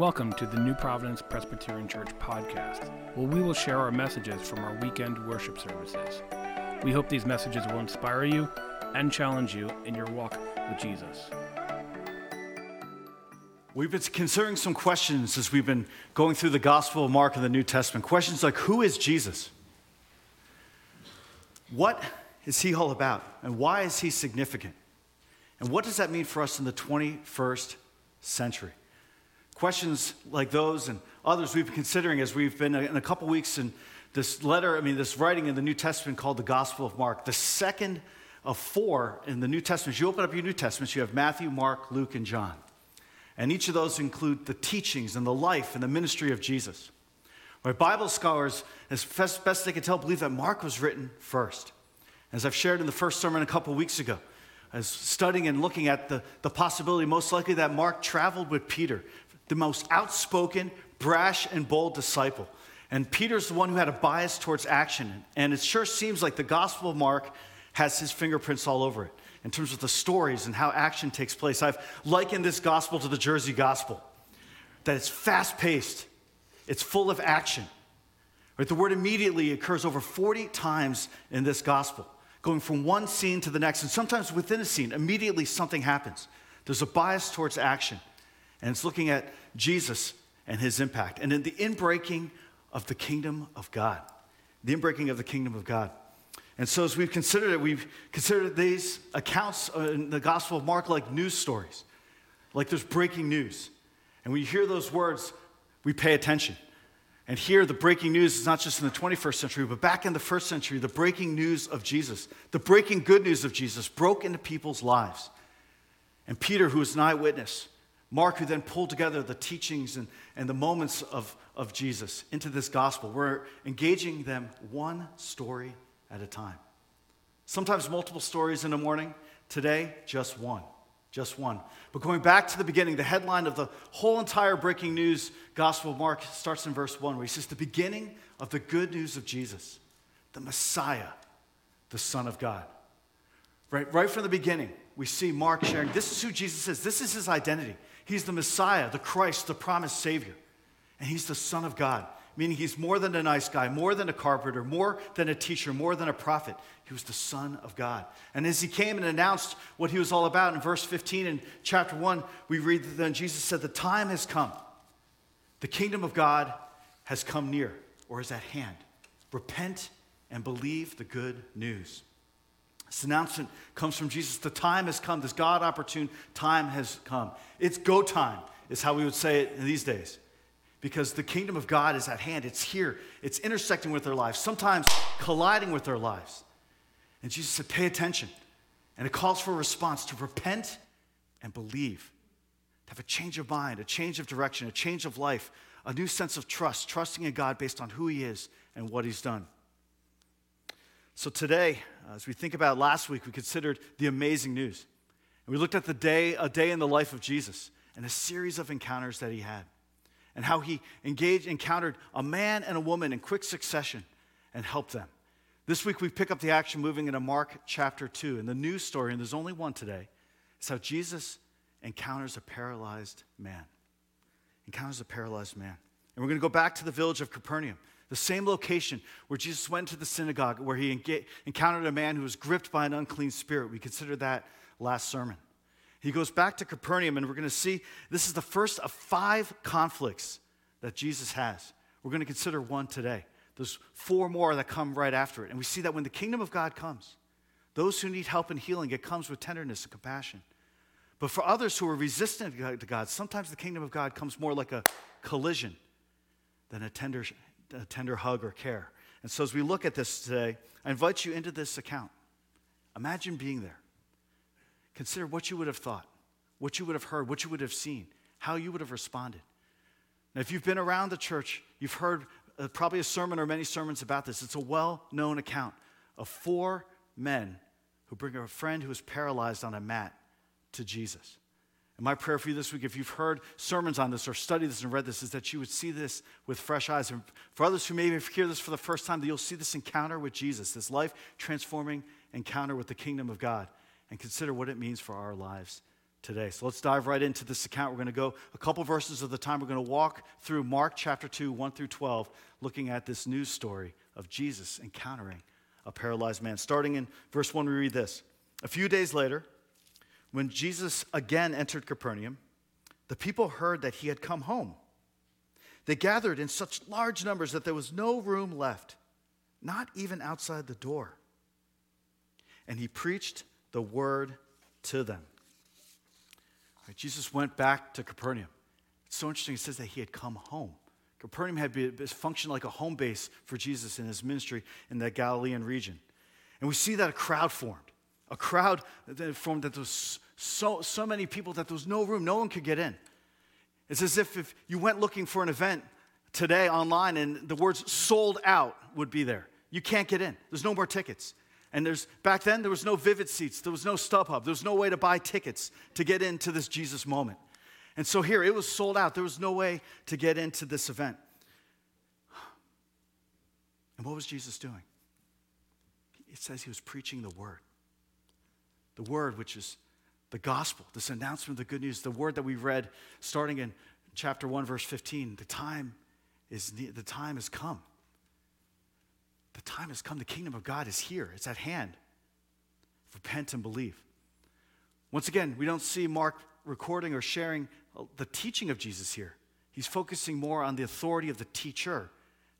Welcome to the New Providence Presbyterian Church podcast, where we will share our messages from our weekend worship services. We hope these messages will inspire you and challenge you in your walk with Jesus. We've been considering some questions as we've been going through the Gospel of Mark in the New Testament. Questions like Who is Jesus? What is he all about? And why is he significant? And what does that mean for us in the 21st century? Questions like those and others we've been considering as we've been in a couple weeks in this letter, I mean, this writing in the New Testament called the Gospel of Mark, the second of four in the New Testament. You open up your New Testaments, you have Matthew, Mark, Luke, and John. And each of those include the teachings and the life and the ministry of Jesus. Right, Bible scholars, as best, best they can tell, believe that Mark was written first. As I've shared in the first sermon a couple weeks ago, as studying and looking at the, the possibility, most likely, that Mark traveled with Peter the most outspoken, brash, and bold disciple. And Peter's the one who had a bias towards action. And it sure seems like the Gospel of Mark has his fingerprints all over it in terms of the stories and how action takes place. I've likened this gospel to the Jersey gospel, that it's fast paced, it's full of action. Right? The word immediately occurs over 40 times in this gospel, going from one scene to the next. And sometimes within a scene, immediately something happens. There's a bias towards action. And it's looking at Jesus and his impact. And in the inbreaking of the kingdom of God, the inbreaking of the kingdom of God. And so, as we've considered it, we've considered these accounts in the Gospel of Mark like news stories, like there's breaking news. And when you hear those words, we pay attention. And here, the breaking news is not just in the 21st century, but back in the first century, the breaking news of Jesus, the breaking good news of Jesus broke into people's lives. And Peter, who was an eyewitness, Mark, who then pulled together the teachings and, and the moments of, of Jesus into this gospel. We're engaging them one story at a time. Sometimes multiple stories in the morning. Today, just one. Just one. But going back to the beginning, the headline of the whole entire breaking news gospel of Mark starts in verse 1, where he says, The beginning of the good news of Jesus, the Messiah, the Son of God. Right, right from the beginning, we see Mark sharing this is who Jesus is, this is his identity. He's the Messiah, the Christ, the promised Savior. And he's the Son of God, meaning he's more than a nice guy, more than a carpenter, more than a teacher, more than a prophet. He was the Son of God. And as he came and announced what he was all about in verse 15 in chapter 1, we read that then Jesus said, The time has come. The kingdom of God has come near or is at hand. Repent and believe the good news. This announcement comes from Jesus. The time has come. This God opportune time has come. It's go time, is how we would say it in these days. Because the kingdom of God is at hand. It's here. It's intersecting with their lives, sometimes colliding with their lives. And Jesus said, pay attention. And it calls for a response to repent and believe, to have a change of mind, a change of direction, a change of life, a new sense of trust, trusting in God based on who He is and what He's done. So today, uh, as we think about last week, we considered the amazing news. And we looked at the day, a day in the life of Jesus and a series of encounters that he had. And how he engaged, encountered a man and a woman in quick succession and helped them. This week we pick up the action moving into Mark chapter 2. And the news story, and there's only one today, is how Jesus encounters a paralyzed man. Encounters a paralyzed man. And we're going to go back to the village of Capernaum the same location where Jesus went to the synagogue, where he encountered a man who was gripped by an unclean spirit. We consider that last sermon. He goes back to Capernaum, and we're going to see this is the first of five conflicts that Jesus has. We're going to consider one today. There's four more that come right after it. And we see that when the kingdom of God comes, those who need help and healing, it comes with tenderness and compassion. But for others who are resistant to God, sometimes the kingdom of God comes more like a collision than a tender a tender hug or care. And so, as we look at this today, I invite you into this account. Imagine being there. Consider what you would have thought, what you would have heard, what you would have seen, how you would have responded. Now, if you've been around the church, you've heard uh, probably a sermon or many sermons about this. It's a well known account of four men who bring a friend who is paralyzed on a mat to Jesus. And my prayer for you this week, if you've heard sermons on this or studied this and read this, is that you would see this with fresh eyes. And for others who maybe hear this for the first time, that you'll see this encounter with Jesus, this life transforming encounter with the kingdom of God, and consider what it means for our lives today. So let's dive right into this account. We're going to go a couple verses at the time. We're going to walk through Mark chapter 2, 1 through 12, looking at this news story of Jesus encountering a paralyzed man. Starting in verse 1, we read this A few days later, when Jesus again entered Capernaum, the people heard that he had come home. They gathered in such large numbers that there was no room left, not even outside the door. And he preached the word to them. Right, Jesus went back to Capernaum. It's so interesting, it says that he had come home. Capernaum had been, functioned like a home base for Jesus in his ministry in the Galilean region. And we see that a crowd formed. A crowd that formed that there was so, so many people that there was no room, no one could get in. It's as if, if you went looking for an event today online and the words sold out would be there. You can't get in, there's no more tickets. And there's back then there was no Vivid Seats, there was no StubHub, there was no way to buy tickets to get into this Jesus moment. And so here it was sold out. There was no way to get into this event. And what was Jesus doing? It says he was preaching the word. The word, which is the gospel, this announcement of the good news, the word that we read starting in chapter 1, verse 15. The time is the time has come. The time has come. The kingdom of God is here. It's at hand. Repent and believe. Once again, we don't see Mark recording or sharing the teaching of Jesus here. He's focusing more on the authority of the teacher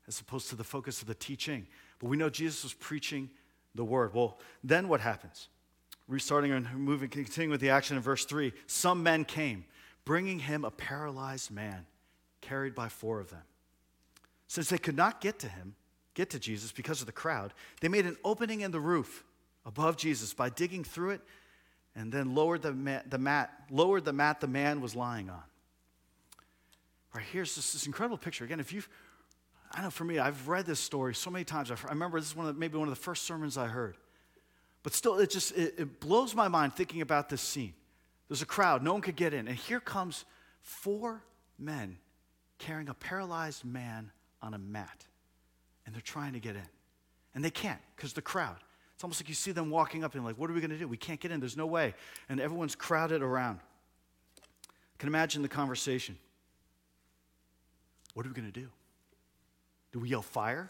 as opposed to the focus of the teaching. But we know Jesus was preaching the word. Well, then what happens? Restarting and moving, continuing with the action in verse 3 some men came, bringing him a paralyzed man, carried by four of them. Since they could not get to him, get to Jesus because of the crowd, they made an opening in the roof above Jesus by digging through it and then lowered the mat, the mat, lowered the mat the man was lying on. Right here's this, this incredible picture. Again, if you've, I know for me, I've read this story so many times. I remember this is one of the, maybe one of the first sermons I heard. But still, it just it, it blows my mind thinking about this scene. There's a crowd, no one could get in, and here comes four men carrying a paralyzed man on a mat, and they're trying to get in, and they can't because the crowd. It's almost like you see them walking up and like, what are we going to do? We can't get in. There's no way. And everyone's crowded around. I can imagine the conversation. What are we going to do? Do we yell fire?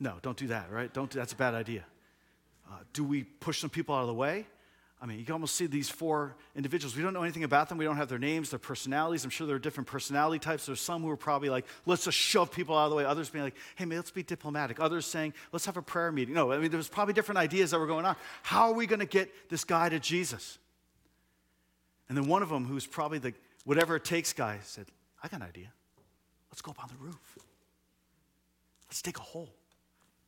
No, don't do that, right? Don't do, that's a bad idea. Uh, do we push some people out of the way? I mean, you can almost see these four individuals. We don't know anything about them. We don't have their names, their personalities. I'm sure there are different personality types. There's some who are probably like, let's just shove people out of the way. Others being like, hey, man, let's be diplomatic. Others saying, let's have a prayer meeting. No, I mean, there's probably different ideas that were going on. How are we going to get this guy to Jesus? And then one of them, who's probably the whatever it takes guy, said, I got an idea. Let's go up on the roof. Let's dig a hole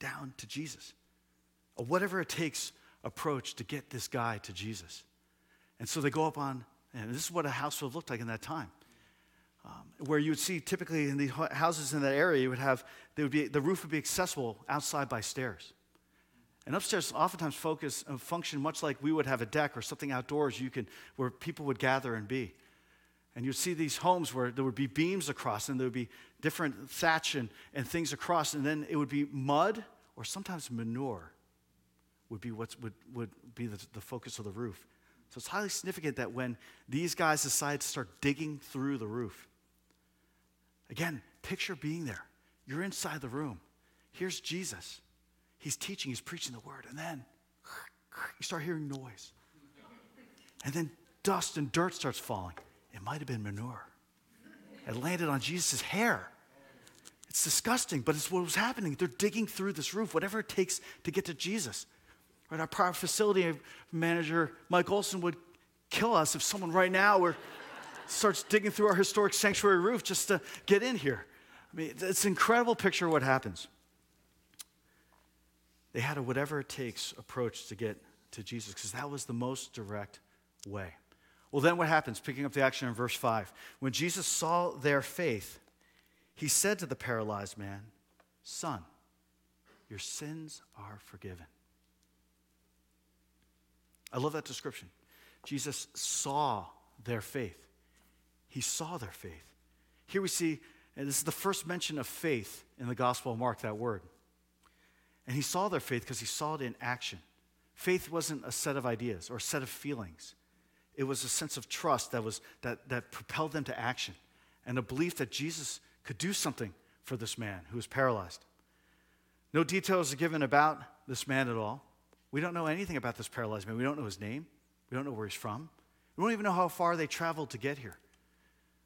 down to Jesus. A whatever it takes approach to get this guy to Jesus. And so they go up on, and this is what a house would have looked like in that time. Um, where you would see typically in the houses in that area, you would have, they would be, the roof would be accessible outside by stairs. And upstairs oftentimes focus, uh, function much like we would have a deck or something outdoors you can, where people would gather and be. And you'd see these homes where there would be beams across and there would be different thatch and, and things across, and then it would be mud or sometimes manure would be what would, would be the, the focus of the roof. So it's highly significant that when these guys decide to start digging through the roof, again, picture being there. You're inside the room. Here's Jesus. He's teaching, he's preaching the word, and then you start hearing noise. And then dust and dirt starts falling. It might have been manure. It landed on Jesus' hair. It's disgusting, but it's what was happening. They're digging through this roof, whatever it takes to get to Jesus. Right, our prior facility manager, Mike Olson, would kill us if someone right now were, starts digging through our historic sanctuary roof just to get in here. I mean, it's an incredible picture of what happens. They had a whatever it takes approach to get to Jesus because that was the most direct way. Well, then what happens? Picking up the action in verse 5. When Jesus saw their faith, he said to the paralyzed man, Son, your sins are forgiven. I love that description. Jesus saw their faith. He saw their faith. Here we see, and this is the first mention of faith in the Gospel of Mark, that word. And he saw their faith because he saw it in action. Faith wasn't a set of ideas or a set of feelings, It was a sense of trust that, was, that, that propelled them to action and a belief that Jesus could do something for this man who was paralyzed. No details are given about this man at all. We don't know anything about this paralyzed man. We don't know his name. We don't know where he's from. We don't even know how far they traveled to get here.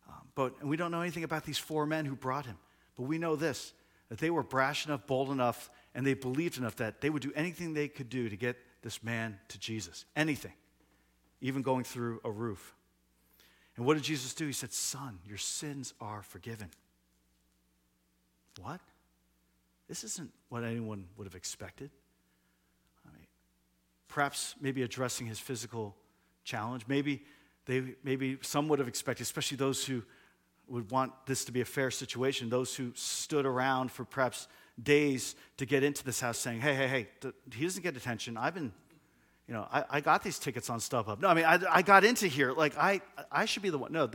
Um, but and we don't know anything about these four men who brought him. But we know this that they were brash enough, bold enough, and they believed enough that they would do anything they could do to get this man to Jesus. Anything, even going through a roof. And what did Jesus do? He said, Son, your sins are forgiven. What? This isn't what anyone would have expected. Perhaps maybe addressing his physical challenge. Maybe they maybe some would have expected, especially those who would want this to be a fair situation, those who stood around for perhaps days to get into this house saying, hey, hey, hey, he doesn't get attention. I've been, you know, I, I got these tickets on StubHub. No, I mean, I, I got into here. Like, I, I should be the one. No,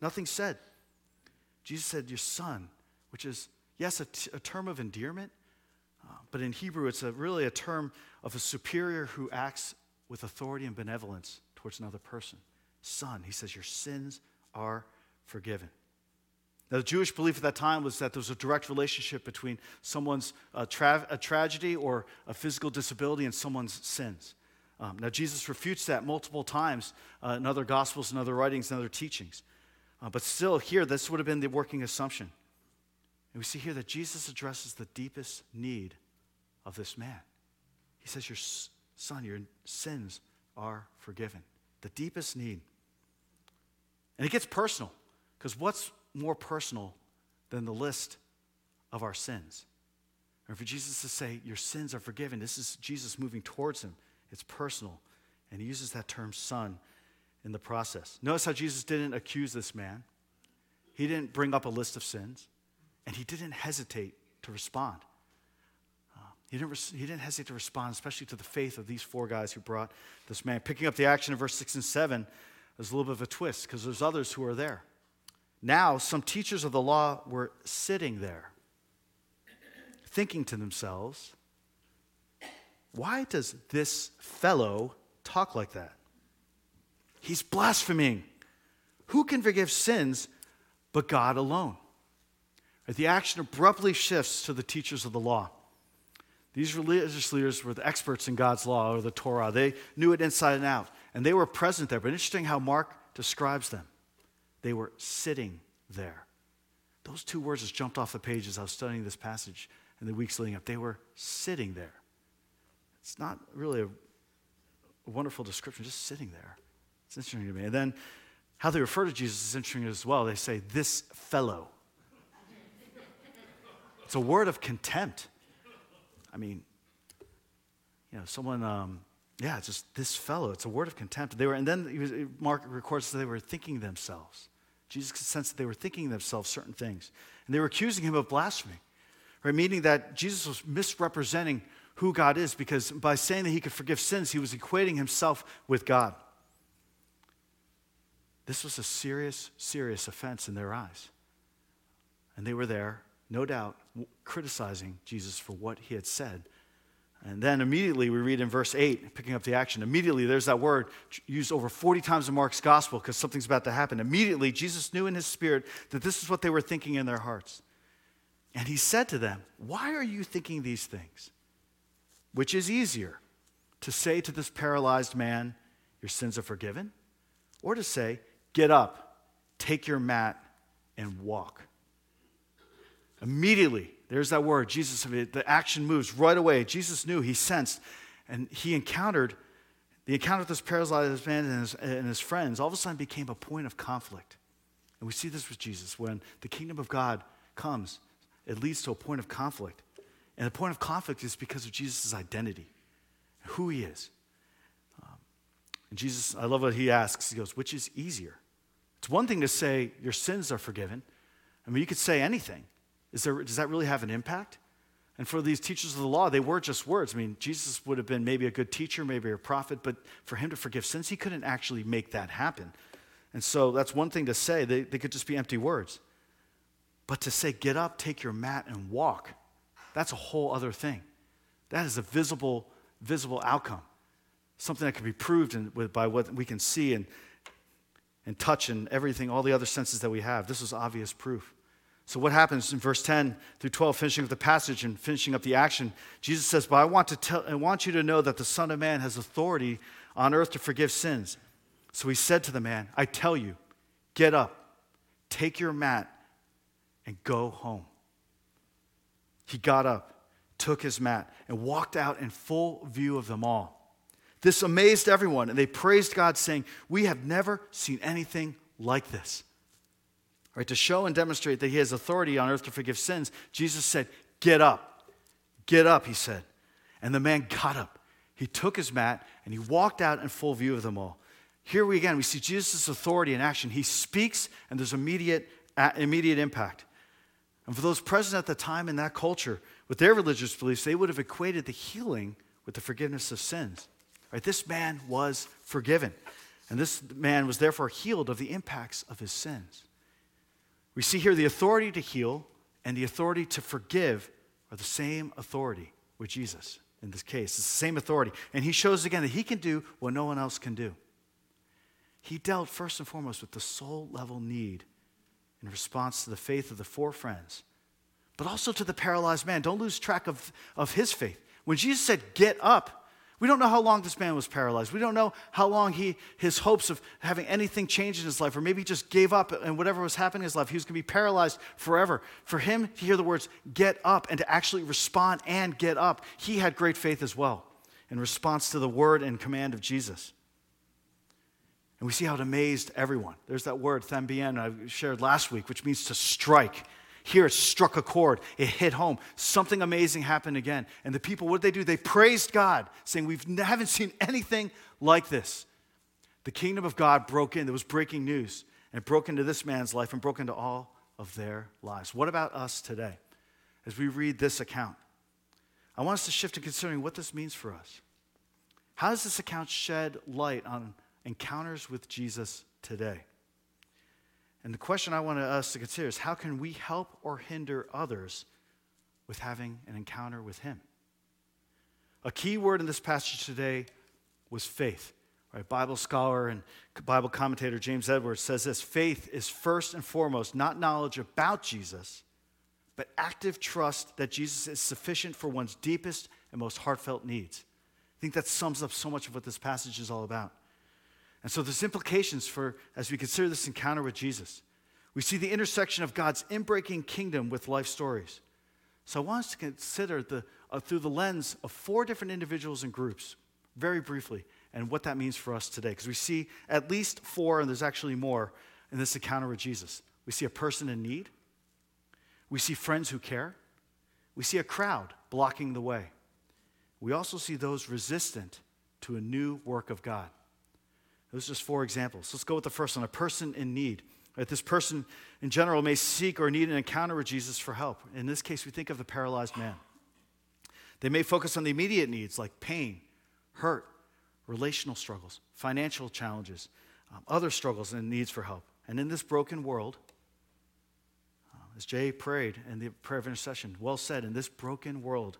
nothing said. Jesus said, your son, which is yes, a, t- a term of endearment, but in Hebrew, it's a, really a term of a superior who acts with authority and benevolence towards another person. Son, he says, Your sins are forgiven. Now, the Jewish belief at that time was that there was a direct relationship between someone's uh, tra- a tragedy or a physical disability and someone's sins. Um, now, Jesus refutes that multiple times uh, in other gospels and other writings and other teachings. Uh, but still, here, this would have been the working assumption and we see here that Jesus addresses the deepest need of this man. He says, Your son, your sins are forgiven. The deepest need. And it gets personal, because what's more personal than the list of our sins? Or for Jesus to say, Your sins are forgiven, this is Jesus moving towards him. It's personal. And he uses that term son in the process. Notice how Jesus didn't accuse this man, he didn't bring up a list of sins. And he didn't hesitate to respond. He, didn't he didn't hesitate to respond, especially to the faith of these four guys who brought this man. Picking up the action in verse 6 and 7, there's a little bit of a twist because there's others who are there. Now, some teachers of the law were sitting there, thinking to themselves, why does this fellow talk like that? He's blaspheming. Who can forgive sins but God alone? The action abruptly shifts to the teachers of the law. These religious leaders were the experts in God's law or the Torah. They knew it inside and out, and they were present there. But interesting how Mark describes them. They were sitting there. Those two words just jumped off the page as I was studying this passage in the weeks leading up. They were sitting there. It's not really a, wonderful description, just sitting there. It's interesting to me. And then how they refer to Jesus is interesting as well. They say, this fellow. It's a word of contempt. I mean, you know, someone, um, yeah, just this fellow. It's a word of contempt. They were, and then was, Mark records that they were thinking themselves. Jesus could sense that they were thinking themselves certain things, and they were accusing him of blasphemy, right? Meaning that Jesus was misrepresenting who God is because by saying that he could forgive sins, he was equating himself with God. This was a serious, serious offense in their eyes. And they were there no doubt, criticizing Jesus for what he had said. And then immediately we read in verse 8, picking up the action. Immediately, there's that word used over 40 times in Mark's gospel because something's about to happen. Immediately, Jesus knew in his spirit that this is what they were thinking in their hearts. And he said to them, Why are you thinking these things? Which is easier, to say to this paralyzed man, Your sins are forgiven? Or to say, Get up, take your mat, and walk. Immediately, there's that word, Jesus, the action moves right away. Jesus knew, he sensed, and he encountered, the encounter with this paralyzed man and his, and his friends all of a sudden became a point of conflict. And we see this with Jesus. When the kingdom of God comes, it leads to a point of conflict. And the point of conflict is because of Jesus' identity, who he is. Um, and Jesus, I love what he asks. He goes, which is easier? It's one thing to say your sins are forgiven. I mean, you could say anything. Is there, does that really have an impact? And for these teachers of the law, they were just words. I mean, Jesus would have been maybe a good teacher, maybe a prophet, but for him to forgive sins, he couldn't actually make that happen. And so that's one thing to say. They, they could just be empty words. But to say, get up, take your mat, and walk, that's a whole other thing. That is a visible, visible outcome. Something that can be proved in, with, by what we can see. And and touch and everything, all the other senses that we have. This was obvious proof. So, what happens in verse 10 through 12, finishing up the passage and finishing up the action? Jesus says, But I want, to tell, I want you to know that the Son of Man has authority on earth to forgive sins. So he said to the man, I tell you, get up, take your mat, and go home. He got up, took his mat, and walked out in full view of them all. This amazed everyone, and they praised God, saying, We have never seen anything like this. Right, to show and demonstrate that he has authority on earth to forgive sins, Jesus said, Get up. Get up, he said. And the man got up. He took his mat and he walked out in full view of them all. Here we again, we see Jesus' authority in action. He speaks and there's immediate, immediate impact. And for those present at the time in that culture, with their religious beliefs, they would have equated the healing with the forgiveness of sins. Right? This man was forgiven. And this man was therefore healed of the impacts of his sins. We see here the authority to heal and the authority to forgive are the same authority with Jesus in this case. It's the same authority. And he shows again that he can do what no one else can do. He dealt first and foremost with the soul level need in response to the faith of the four friends, but also to the paralyzed man. Don't lose track of, of his faith. When Jesus said, Get up, we don't know how long this man was paralyzed. We don't know how long he, his hopes of having anything change in his life, or maybe he just gave up and whatever was happening in his life, he was going to be paralyzed forever. For him to hear the words, get up, and to actually respond and get up, he had great faith as well in response to the word and command of Jesus. And we see how it amazed everyone. There's that word, thambien, I shared last week, which means to strike. Here it struck a chord, it hit home. Something amazing happened again. And the people, what did they do? They praised God, saying, We haven't seen anything like this. The kingdom of God broke in. There was breaking news. And it broke into this man's life and broke into all of their lives. What about us today? As we read this account, I want us to shift to considering what this means for us. How does this account shed light on encounters with Jesus today? And the question I want us to consider is how can we help or hinder others with having an encounter with Him? A key word in this passage today was faith. Right? Bible scholar and Bible commentator James Edwards says this faith is first and foremost not knowledge about Jesus, but active trust that Jesus is sufficient for one's deepest and most heartfelt needs. I think that sums up so much of what this passage is all about. And so there's implications for, as we consider this encounter with Jesus. We see the intersection of God's inbreaking kingdom with life stories. So I want us to consider the, uh, through the lens of four different individuals and groups, very briefly, and what that means for us today. Because we see at least four, and there's actually more, in this encounter with Jesus. We see a person in need, we see friends who care, we see a crowd blocking the way. We also see those resistant to a new work of God. Those are just four examples. Let's go with the first one a person in need. Right? This person in general may seek or need an encounter with Jesus for help. In this case, we think of the paralyzed man. They may focus on the immediate needs like pain, hurt, relational struggles, financial challenges, um, other struggles and needs for help. And in this broken world, uh, as Jay prayed in the prayer of intercession, well said, in this broken world,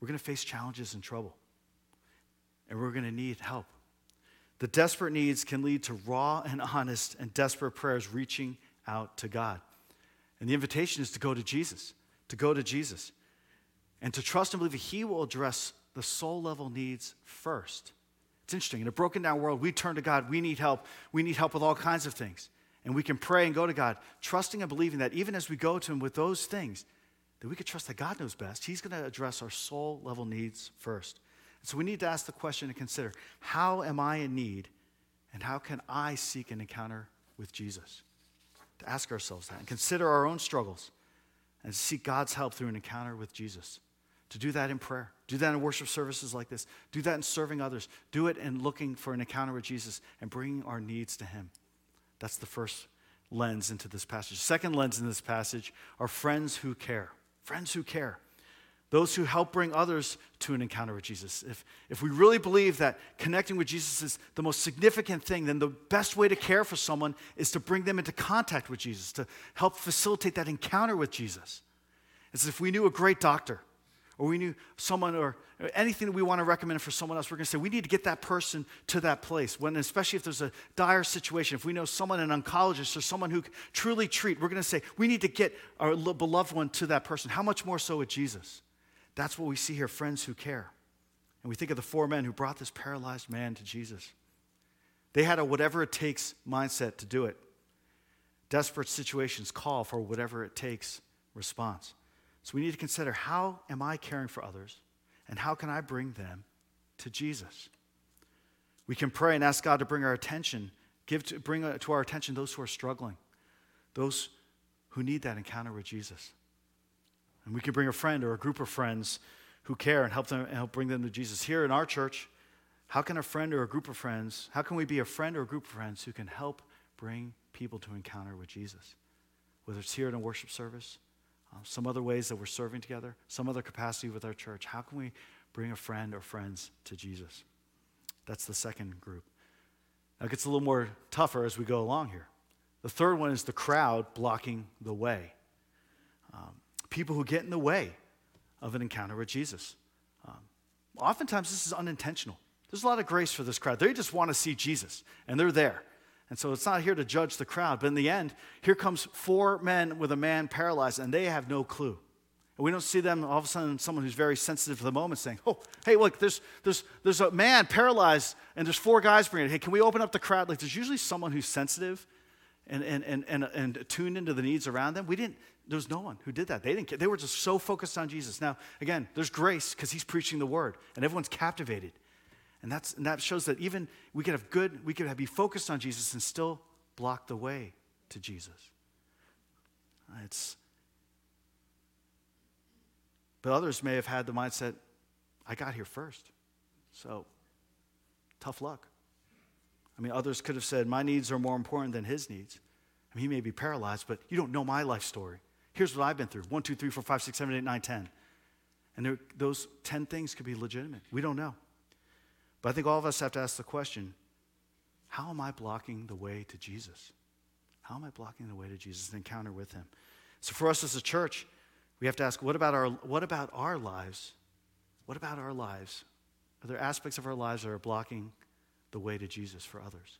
we're going to face challenges and trouble. And we're going to need help. The desperate needs can lead to raw and honest and desperate prayers reaching out to God. And the invitation is to go to Jesus, to go to Jesus, and to trust and believe that He will address the soul level needs first. It's interesting. In a broken down world, we turn to God. We need help. We need help with all kinds of things. And we can pray and go to God, trusting and believing that even as we go to Him with those things, that we can trust that God knows best. He's going to address our soul level needs first. So we need to ask the question and consider how am I in need and how can I seek an encounter with Jesus? To ask ourselves that and consider our own struggles and seek God's help through an encounter with Jesus. To do that in prayer, do that in worship services like this, do that in serving others, do it in looking for an encounter with Jesus and bringing our needs to Him. That's the first lens into this passage. Second lens in this passage are friends who care. Friends who care those who help bring others to an encounter with Jesus. If, if we really believe that connecting with Jesus is the most significant thing, then the best way to care for someone is to bring them into contact with Jesus, to help facilitate that encounter with Jesus. It's if we knew a great doctor or we knew someone, or anything that we want to recommend for someone else, we're going to say we need to get that person to that place. When, especially if there's a dire situation, if we know someone, an oncologist, or someone who truly treat, we're going to say we need to get our beloved one to that person. How much more so with Jesus? That's what we see here friends who care. And we think of the four men who brought this paralyzed man to Jesus. They had a whatever it takes mindset to do it. Desperate situations call for whatever it takes response. So we need to consider how am I caring for others and how can I bring them to Jesus? We can pray and ask God to bring our attention, give to, bring to our attention those who are struggling, those who need that encounter with Jesus. And we can bring a friend or a group of friends who care and help them and help bring them to Jesus. Here in our church, how can a friend or a group of friends, how can we be a friend or a group of friends who can help bring people to encounter with Jesus? Whether it's here in a worship service, uh, some other ways that we're serving together, some other capacity with our church. How can we bring a friend or friends to Jesus? That's the second group. Now it gets a little more tougher as we go along here. The third one is the crowd blocking the way. Um, people who get in the way of an encounter with Jesus. Um, oftentimes, this is unintentional. There's a lot of grace for this crowd. They just want to see Jesus, and they're there. And so it's not here to judge the crowd. But in the end, here comes four men with a man paralyzed, and they have no clue. And we don't see them all of a sudden, someone who's very sensitive to the moment saying, Oh, hey, look, there's, there's, there's a man paralyzed, and there's four guys bringing it. Hey, can we open up the crowd? Like, there's usually someone who's sensitive and, and, and, and, and tuned into the needs around them. We didn't, there was no one who did that. They didn't care. They were just so focused on Jesus. Now, again, there's grace because he's preaching the word, and everyone's captivated. And, that's, and that shows that even we could have good, we can be focused on Jesus and still block the way to Jesus. Uh, it's, but others may have had the mindset, I got here first. So, tough luck. I mean, others could have said, My needs are more important than his needs. I mean, he may be paralyzed, but you don't know my life story. Here's what I've been through 1, 2, 3, 4, 5, 6, 7, 8, 9, 10. And there, those 10 things could be legitimate. We don't know. But I think all of us have to ask the question how am I blocking the way to Jesus? How am I blocking the way to Jesus, an encounter with him? So for us as a church, we have to ask what about our, what about our lives? What about our lives? Are there aspects of our lives that are blocking the way to Jesus for others?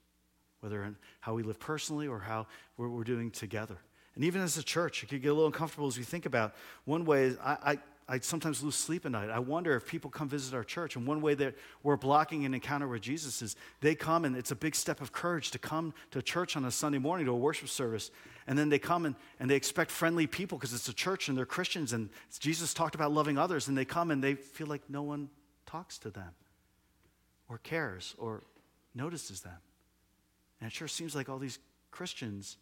Whether in how we live personally or how we're, we're doing together. And even as a church, it could get a little uncomfortable as we think about one way. I, I, I sometimes lose sleep at night. I wonder if people come visit our church, and one way that we're blocking an encounter with Jesus is they come, and it's a big step of courage to come to church on a Sunday morning to a worship service, and then they come and, and they expect friendly people because it's a church and they're Christians, and Jesus talked about loving others, and they come and they feel like no one talks to them or cares or notices them. And it sure seems like all these Christians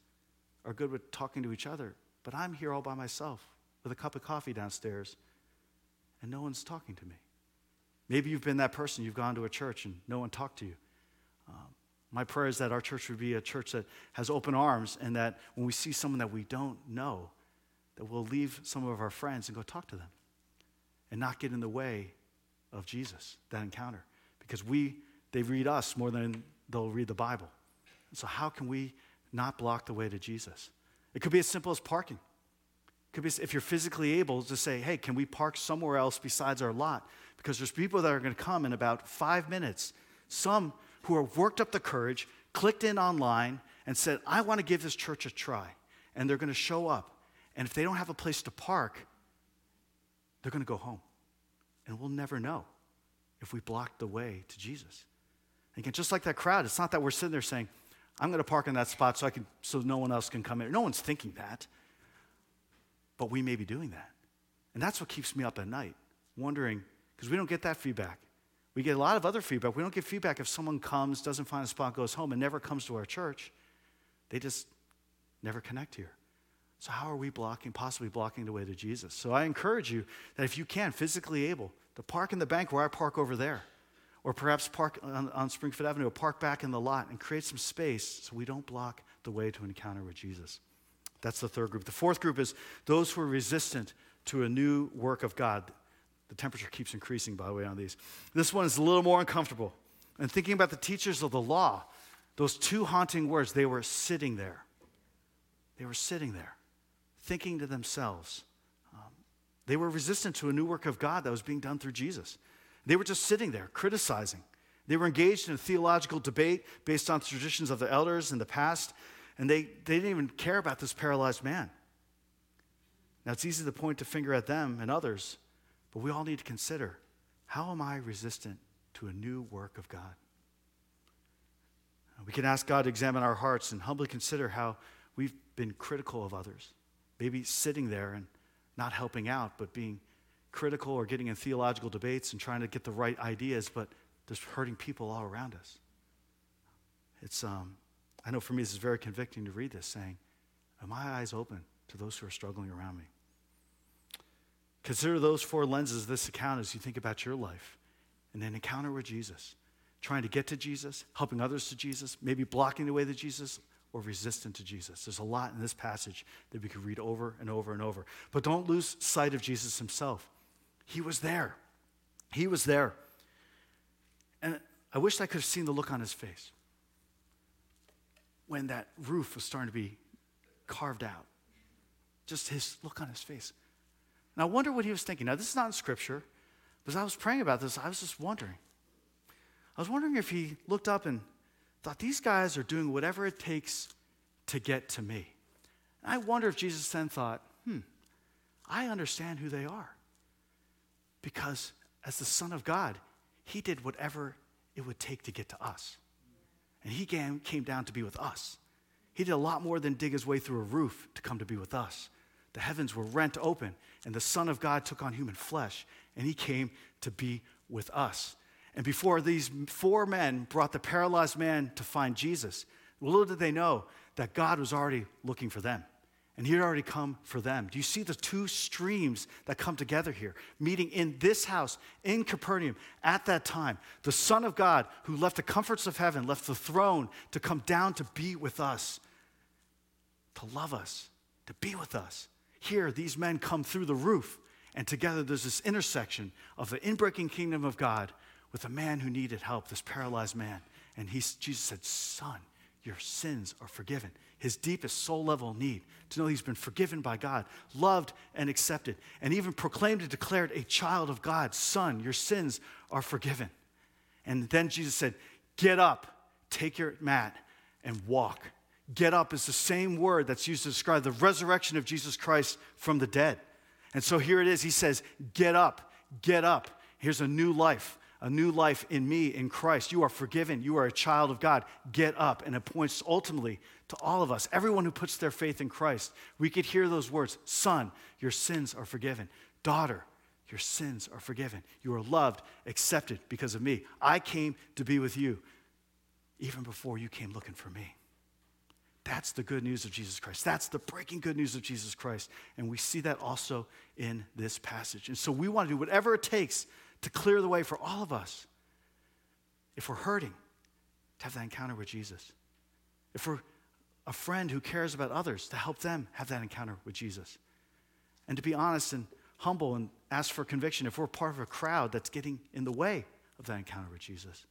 are good with talking to each other, but I'm here all by myself with a cup of coffee downstairs and no one's talking to me. Maybe you've been that person, you've gone to a church and no one talked to you. Um, my prayer is that our church would be a church that has open arms and that when we see someone that we don't know, that we'll leave some of our friends and go talk to them and not get in the way of Jesus, that encounter. Because we, they read us more than they'll read the Bible. So, how can we not block the way to Jesus? It could be as simple as parking. It Could be if you're physically able to say, hey, can we park somewhere else besides our lot? Because there's people that are going to come in about five minutes. Some who have worked up the courage, clicked in online, and said, I want to give this church a try. And they're going to show up. And if they don't have a place to park, they're going to go home. And we'll never know if we block the way to Jesus. Again, just like that crowd, it's not that we're sitting there saying, I'm going to park in that spot so, I can, so no one else can come in. No one's thinking that. But we may be doing that. And that's what keeps me up at night, wondering, because we don't get that feedback. We get a lot of other feedback. We don't get feedback if someone comes, doesn't find a spot, goes home, and never comes to our church. They just never connect here. So, how are we blocking, possibly blocking the way to Jesus? So, I encourage you that if you can, physically able, to park in the bank where I park over there, or perhaps park on, on Springfield Avenue, or park back in the lot and create some space so we don't block the way to encounter with Jesus. That's the third group. The fourth group is those who are resistant to a new work of God. The temperature keeps increasing, by the way, on these. This one is a little more uncomfortable. And thinking about the teachers of the law, those two haunting words, they were sitting there. They were sitting there, thinking to themselves. Um, They were resistant to a new work of God that was being done through Jesus. They were just sitting there criticizing. They were engaged in a theological debate based on traditions of the elders in the past, and they, they didn't even care about this paralyzed man. Now, it's easy to point the finger at them and others, but we all need to consider how am I resistant to a new work of God? We can ask God to examine our hearts and humbly consider how we've been critical of others, maybe sitting there and not helping out, but being critical or getting in theological debates and trying to get the right ideas, but just hurting people all around us. It's, um, I know for me, this is very convicting to read this, saying, Are my eyes open to those who are struggling around me? Consider those four lenses of this account as you think about your life and an encounter with Jesus. Trying to get to Jesus, helping others to Jesus, maybe blocking the way to Jesus, or resistant to Jesus. There's a lot in this passage that we could read over and over and over. But don't lose sight of Jesus himself. He was there. He was there. And I wish I could have seen the look on his face when that roof was starting to be carved out. Just his look on his face. And I wonder what he was thinking. Now, this is not in scripture, but as I was praying about this, I was just wondering. I was wondering if he looked up and thought, these guys are doing whatever it takes to get to me. And I wonder if Jesus then thought, hmm, I understand who they are. Because as the Son of God, he did whatever it would take to get to us. And he came, came down to be with us. He did a lot more than dig his way through a roof to come to be with us. The heavens were rent open, and the Son of God took on human flesh, and he came to be with us. And before these four men brought the paralyzed man to find Jesus, little did they know that God was already looking for them. And he had already come for them. Do you see the two streams that come together here, meeting in this house in Capernaum at that time? The Son of God, who left the comforts of heaven, left the throne to come down to be with us, to love us, to be with us. Here, these men come through the roof, and together there's this intersection of the inbreaking kingdom of God with a man who needed help, this paralyzed man. And he, Jesus said, Son, your sins are forgiven. His deepest soul level need to know he's been forgiven by God, loved and accepted, and even proclaimed and declared a child of God. Son, your sins are forgiven. And then Jesus said, Get up, take your mat, and walk. Get up is the same word that's used to describe the resurrection of Jesus Christ from the dead. And so here it is. He says, Get up, get up. Here's a new life a new life in me, in Christ. You are forgiven. You are a child of God. Get up. And it points ultimately to all of us, everyone who puts their faith in Christ. We could hear those words Son, your sins are forgiven. Daughter, your sins are forgiven. You are loved, accepted because of me. I came to be with you even before you came looking for me. That's the good news of Jesus Christ. That's the breaking good news of Jesus Christ. And we see that also in this passage. And so we want to do whatever it takes to clear the way for all of us. If we're hurting, to have that encounter with Jesus. If we're a friend who cares about others, to help them have that encounter with Jesus. And to be honest and humble and ask for conviction if we're part of a crowd that's getting in the way of that encounter with Jesus.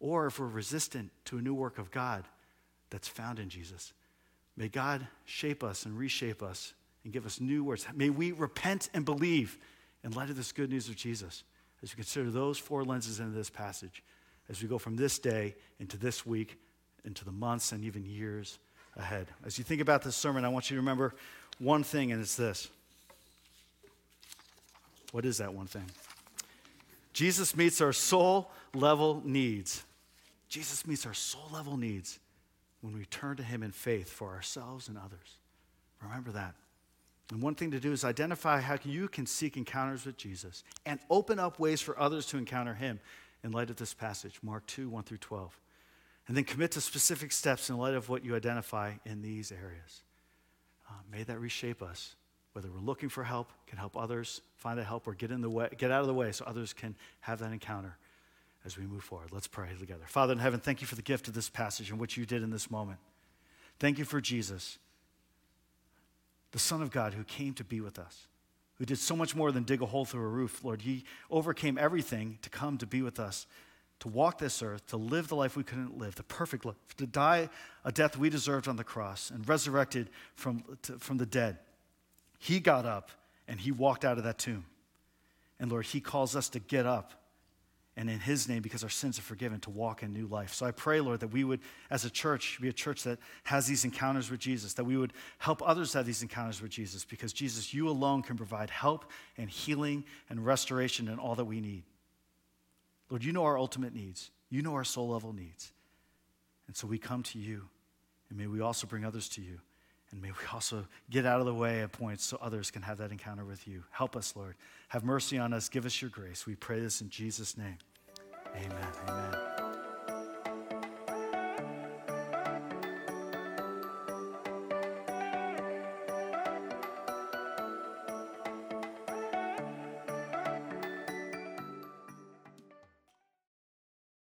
Or if we're resistant to a new work of God that's found in Jesus. May God shape us and reshape us and give us new words. May we repent and believe in light of this good news of Jesus as we consider those four lenses into this passage, as we go from this day into this week, into the months and even years ahead. As you think about this sermon, I want you to remember one thing, and it's this. What is that one thing? Jesus meets our soul level needs. Jesus meets our soul level needs when we turn to Him in faith for ourselves and others. Remember that. And one thing to do is identify how you can seek encounters with Jesus and open up ways for others to encounter him in light of this passage, Mark 2 1 through 12. And then commit to specific steps in light of what you identify in these areas. Uh, may that reshape us, whether we're looking for help, can help others find that help, or get, in the way, get out of the way so others can have that encounter as we move forward. Let's pray together. Father in heaven, thank you for the gift of this passage and what you did in this moment. Thank you for Jesus the Son of God who came to be with us, who did so much more than dig a hole through a roof. Lord, He overcame everything to come to be with us, to walk this earth, to live the life we couldn't live, the perfect life, to die a death we deserved on the cross and resurrected from, to, from the dead. He got up and he walked out of that tomb. And Lord, he calls us to get up and in his name, because our sins are forgiven, to walk in new life. So I pray, Lord, that we would, as a church, be a church that has these encounters with Jesus, that we would help others have these encounters with Jesus, because Jesus, you alone can provide help and healing and restoration and all that we need. Lord, you know our ultimate needs, you know our soul level needs. And so we come to you, and may we also bring others to you. And may we also get out of the way at points so others can have that encounter with you. Help us, Lord. Have mercy on us. Give us your grace. We pray this in Jesus' name. Amen. Amen.